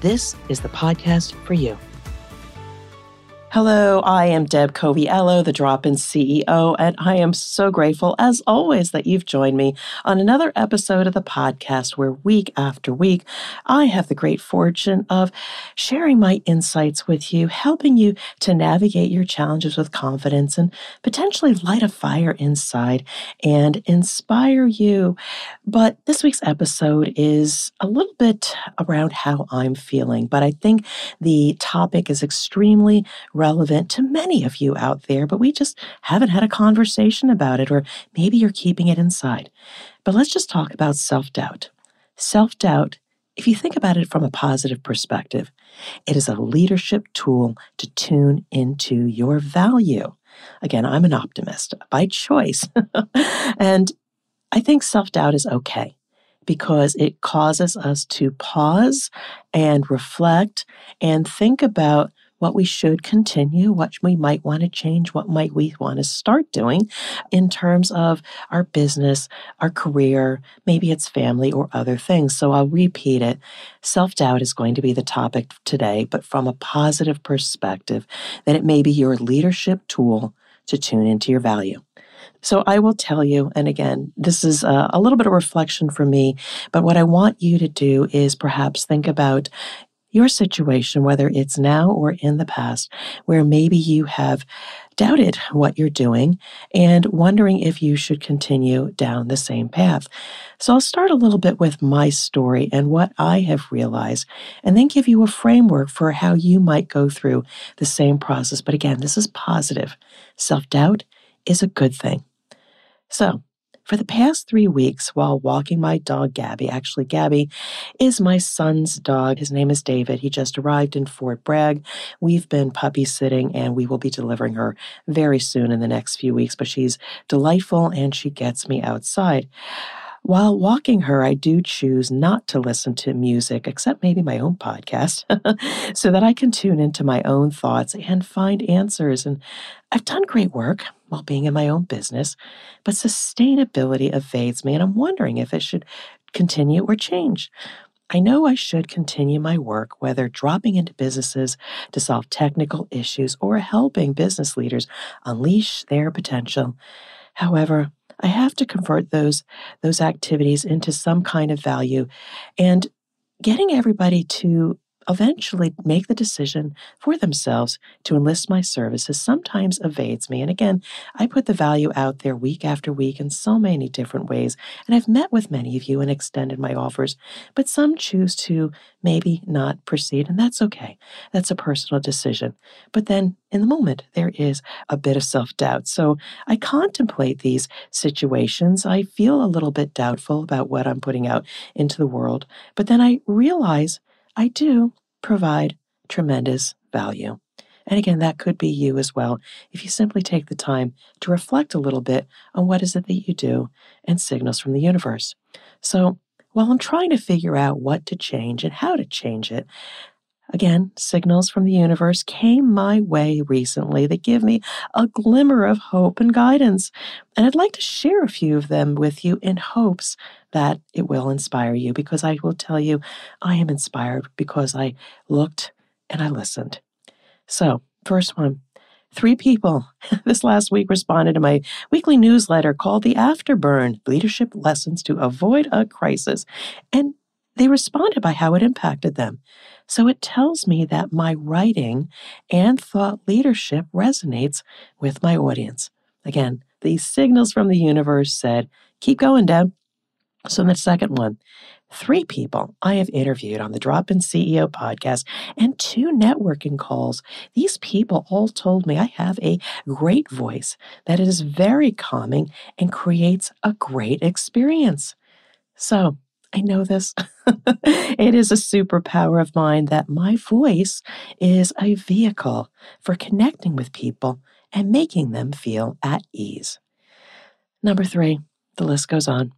this is the podcast for you. Hello, I am Deb Coviello, the Drop In CEO, and I am so grateful, as always, that you've joined me on another episode of the podcast where week after week I have the great fortune of sharing my insights with you, helping you to navigate your challenges with confidence and potentially light a fire inside and inspire you. But this week's episode is a little bit around how I'm feeling, but I think the topic is extremely relevant to many of you out there, but we just haven't had a conversation about it, or maybe you're keeping it inside. But let's just talk about self doubt. Self doubt, if you think about it from a positive perspective, it is a leadership tool to tune into your value. Again, I'm an optimist by choice. and I think self doubt is okay because it causes us to pause and reflect and think about what we should continue, what we might want to change, what might we want to start doing in terms of our business, our career, maybe it's family or other things. So I'll repeat it. Self doubt is going to be the topic today, but from a positive perspective, that it may be your leadership tool to tune into your value. So I will tell you, and again, this is a, a, little bit of reflection for me, but what I want you to do is perhaps think about your situation, whether it's now or in the past, where maybe you have doubted what you're doing and wondering if you should continue down the same path. So I'll start a little bit with my story and what I have realized, and then give you a framework for how you might go through the same process. But again, this is positive. Self doubt is a good thing. So, for the past three weeks, while walking my dog Gabby, actually, Gabby is my son's dog. His name is David. He just arrived in Fort Bragg. We've been puppy sitting and we will be delivering her very soon in the next few weeks, but she's delightful and she gets me outside. While walking her, I do choose not to listen to music, except maybe my own podcast, so that I can tune into my own thoughts and find answers. And I've done great work while being in my own business, but sustainability evades me, and I'm wondering if it should continue or change. I know I should continue my work, whether dropping into businesses to solve technical issues or helping business leaders unleash their potential. However, I have to convert those those activities into some kind of value. And getting everybody to eventually make the decision for themselves to enlist my services sometimes evades me. And again, I put the value out there week after week in so many different ways. And I've met with many of you and extended my offers, but some choose to maybe not proceed. And that's okay. That's a personal decision. But then in the moment, there is a bit of self doubt. So I contemplate these situations. I feel a little bit doubtful about what I'm putting out into the world. But then I realize I do provide tremendous value. And again, that could be you as well if you simply take the time to reflect a little bit on what is it that you do and signals from the universe. So while I'm trying to figure out what to change and how to change it, Again, signals from the universe came my way recently that give me a glimmer of hope and guidance. And I'd like to share a few of them with you in hopes that it will inspire you because I will tell you I am inspired because I looked and I listened. So, first one Three people this last week responded to my weekly newsletter called The Afterburn Leadership Lessons to Avoid a Crisis. And they responded by how it impacted them. So it tells me that my writing and thought leadership resonates with my audience. Again, these signals from the universe said, keep going, Deb. So in the second one, three people I have interviewed on the Drop In CEO podcast and two networking calls. These people all told me I have a great voice, that is very calming and creates a great experience. So I know this. it is a superpower of mine that my voice is a vehicle for connecting with people and making them feel at ease. Number three, the list goes on.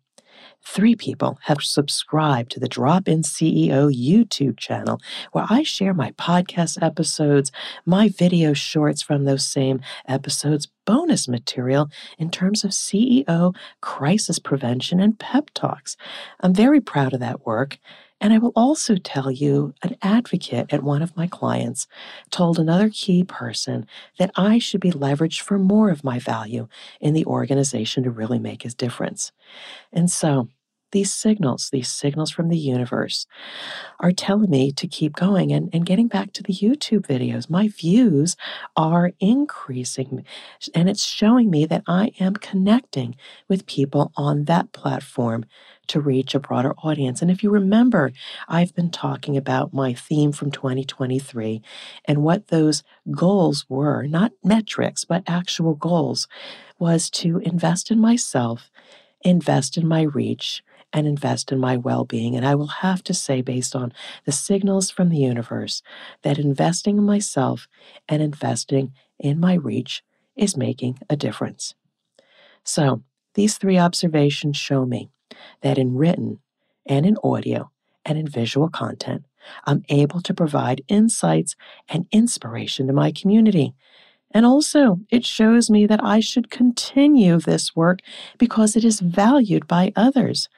Three people have subscribed to the Drop In CEO YouTube channel, where I share my podcast episodes, my video shorts from those same episodes, bonus material in terms of CEO crisis prevention and pep talks. I'm very proud of that work. And I will also tell you an advocate at one of my clients told another key person that I should be leveraged for more of my value in the organization to really make a difference. And so these signals, these signals from the universe, are telling me to keep going. And, and getting back to the YouTube videos, my views are increasing. And it's showing me that I am connecting with people on that platform to reach a broader audience. And if you remember, I've been talking about my theme from 2023 and what those goals were not metrics, but actual goals was to invest in myself, invest in my reach, and invest in my well being. And I will have to say, based on the signals from the universe, that investing in myself and investing in my reach is making a difference. So, these three observations show me that in written and in audio and in visual content, I'm able to provide insights and inspiration to my community. And also, it shows me that I should continue this work because it is valued by others.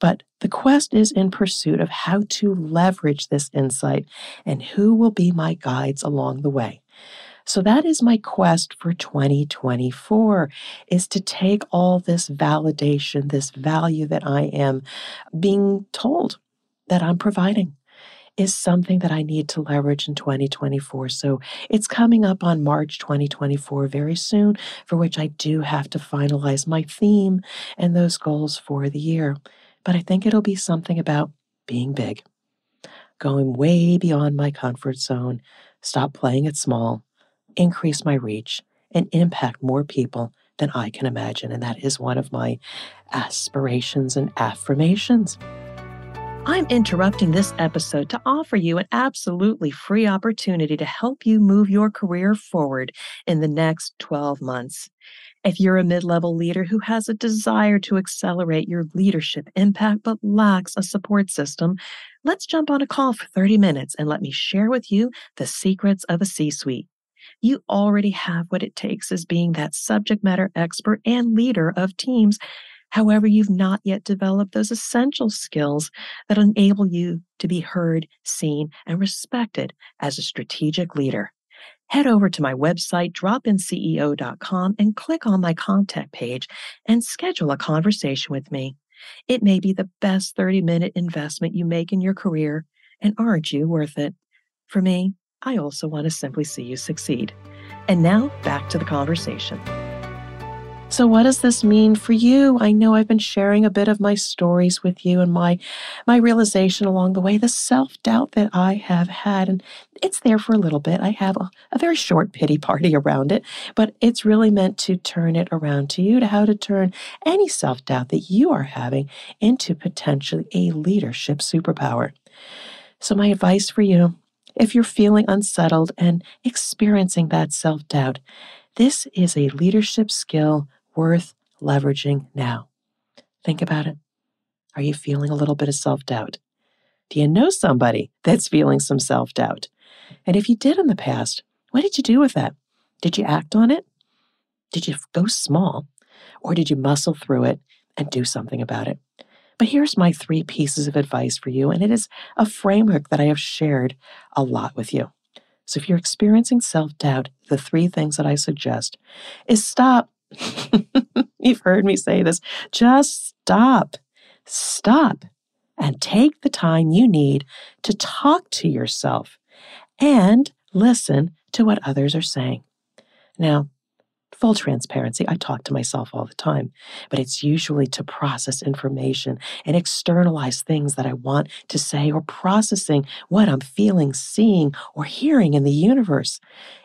But the quest is in pursuit of how to leverage this insight and who will be my guides along the way. So that is my quest for 2024 is to take all this validation, this value that I am being told that I'm providing is something that I need to leverage in 2024. So it's coming up on March 2024 very soon, for which I do have to finalize my theme and those goals for the year. But I think it'll be something about being big, going way beyond my comfort zone, stop playing it small, increase my reach and impact more people than I can imagine. And that is one of my aspirations and affirmations. I'm interrupting this episode to offer you an absolutely free opportunity to help you move your career forward in the next 12 months. If you're a mid level leader who has a desire to accelerate your leadership impact but lacks a support system, let's jump on a call for 30 minutes and let me share with you the secrets of a C suite you already have what it takes as being that subject matter expert and leader of teams. However, you've not yet developed those essential skills that enable you to be heard, seen, and respected as a strategic leader. Head over to my website, dropinceo.com, and click on my contact page and schedule a conversation with me. It may be the best 30 minute investment you make in your career, and aren't you worth it? For me, I also want to simply see you succeed. And now back to the conversation. So, what does this mean for you? I know I've been sharing a bit of my stories with you and my my realization along the way, the self doubt that I have had, and it's there for a little bit. I have a, a very short pity party around it, but it's really meant to turn it around to you to how to turn any self doubt that you are having into potentially a leadership superpower. So, my advice for you if you're feeling unsettled and experiencing that self doubt, this is a leadership skill worth leveraging now. Think about it. Are you feeling a little bit of self doubt? Do you know somebody that's feeling some self doubt? And if you did in the past, what did you do with that? Did you act on it? Did you go small? Or did you muscle through it and do something about it? But here's my three pieces of advice for you, and it is a framework that I have shared a lot with you. So if you're experiencing self doubt, the three things that I suggest is stop. You've heard me say this. Just stop. Stop and take the time you need to talk to yourself and listen to what others are saying. Now, Full transparency, I talk to myself all the time, but it's usually to process information and externalize things that I want to say or processing what I'm feeling, seeing, or hearing in the universe.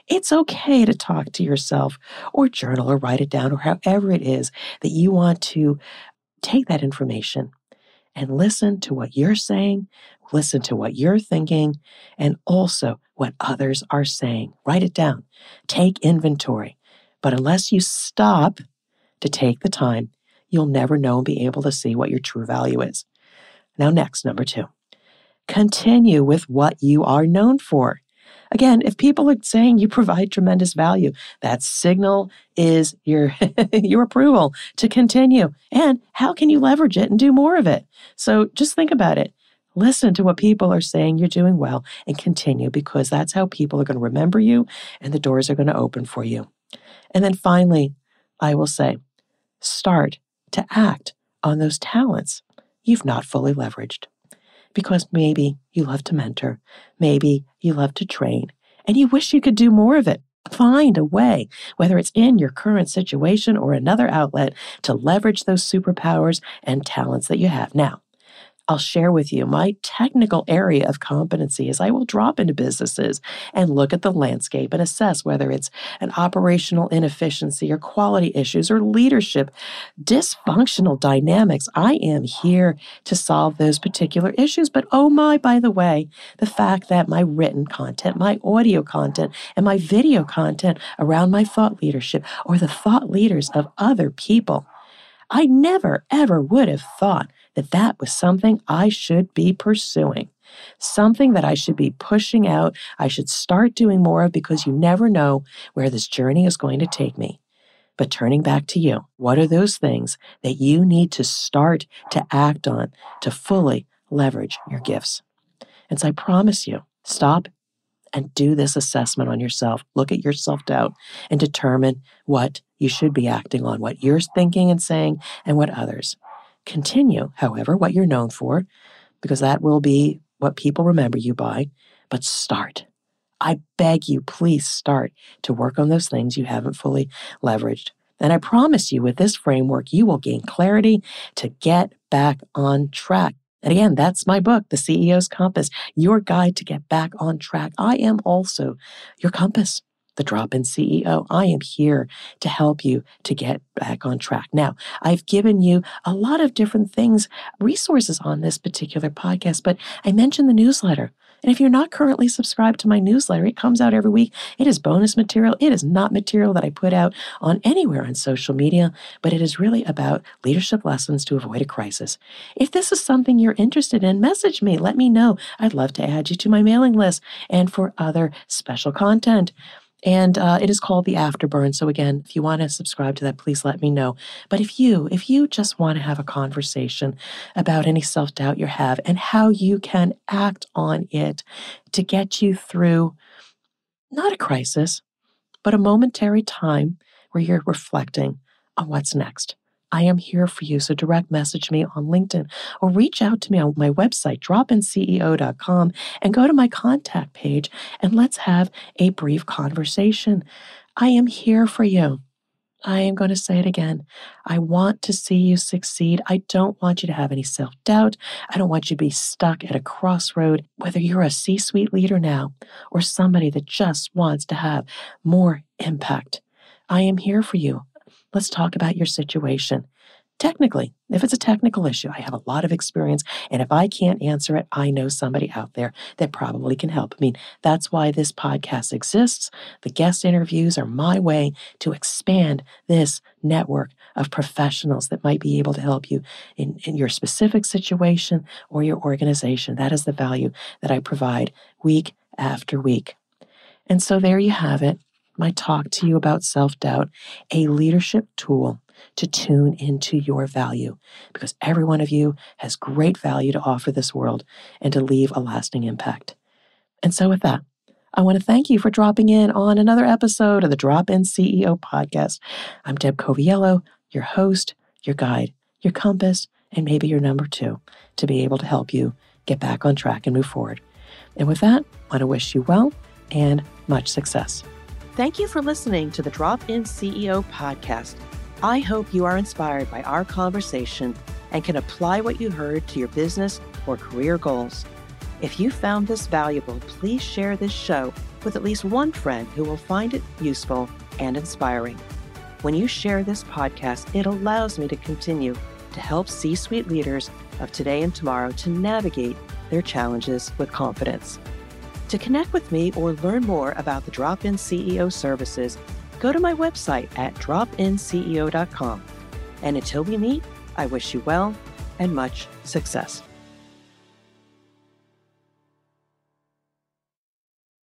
It's okay to talk to yourself or journal or write it down or however it is that you want to take that information and listen to what you're saying, listen to what you're thinking, and also what others are saying. Write it down. Take inventory. But unless you stop to take the time, you'll never know and be able to see what your true value is. Now, next, number two, continue with what you are known for. Again, if people are saying you provide tremendous value, that signal is your your approval to continue. And how can you leverage it and do more of it? So just think about it. Listen to what people are saying you're doing well and continue because that's how people are going to remember you and the doors are going to open for you. And then finally, I will say, start to act on those talents you've not fully leveraged because maybe you love to mentor, maybe you love to train, and you wish you could do more of it. Find a way, whether it's in your current situation or another outlet, to leverage those superpowers and talents that you have. Now, I'll share with you my technical area of competency as I will drop into businesses and look at the landscape and assess whether it's an operational inefficiency or quality issues or leadership dysfunctional dynamics. I am here to solve those particular issues. But oh my, by the way, the fact that my written content, my audio content, and my video content around my thought leadership or the thought leaders of other people, I never ever would have thought that that was something I should be pursuing, something that I should be pushing out, I should start doing more of because you never know where this journey is going to take me. But turning back to you, what are those things that you need to start to act on to fully leverage your gifts? And so I promise you, stop and do this assessment on yourself. Look at your self doubt and determine what you should be acting on, what you're thinking and saying, and what others. Continue, however, what you're known for, because that will be what people remember you by, but start. I beg you, please start to work on those things you haven't fully leveraged. And I promise you, with this framework, you will gain clarity to get back on track. And again, that's my book, The CEO's Compass, your guide to get back on track. I am also your compass the drop in CEO. I am here to help you to get back on track. Now, I've given you a lot of different things, resources on this particular podcast, but I mentioned the newsletter. And if you're not currently subscribed to my newsletter, it comes out every week. It is bonus material. It is not material that I put out on anywhere on social media, but it is really about leadership lessons to avoid a crisis. If this is something you're interested in, message me. Let me know. I'd love to add you to my mailing list and for other special content. And uh, it is called the Afterburn. So again, if you want to subscribe to that, please let me know. But if you, if you just want to have a conversation about any self doubt you have and how you can act on it to get you through not a crisis, but a momentary time where you're reflecting on what's next. I am here for you. So direct message me on LinkedIn or reach out to me on my website, dropinceo.com, and go to my contact page and let's have a brief conversation. I am here for you. I am going to say it again. I want to see you succeed. I don't want you to have any self doubt. I don't want you to be stuck at a crossroad, whether you're a C suite leader now or somebody that just wants to have more impact. I am here for you. Let's talk about your situation. Technically, if it's a technical issue, I have a lot of experience. And if I can't answer it, I know somebody out there that probably can help. I mean, that's why this podcast exists. The guest interviews are my way to expand this network of professionals that might be able to help you in, in your specific situation or your organization. That is the value that I provide week after week. And so there you have it my talk to you about self doubt, a leadership tool to tune into your value because every one of you has great value to offer this world and to leave a lasting impact. And so, with that, I want to thank you for dropping in on another episode of the Drop In CEO podcast. I'm Deb Coviello, your host, your guide, your compass, and maybe your number two to be able to help you get back on track and move forward. And with that, I want to wish you well and much success. Thank you for listening to the Drop In CEO podcast. I hope you are inspired by our conversation and can apply what you heard to your business or career goals. If you found this valuable, please share this show with at least one friend who will find it useful and inspiring. When you share this podcast, it allows me to continue to help C suite leaders of today and tomorrow to navigate their challenges with confidence. To connect with me or learn more about the Drop In CEO services, go to my website at dropinceo.com. And until we meet, I wish you well and much success.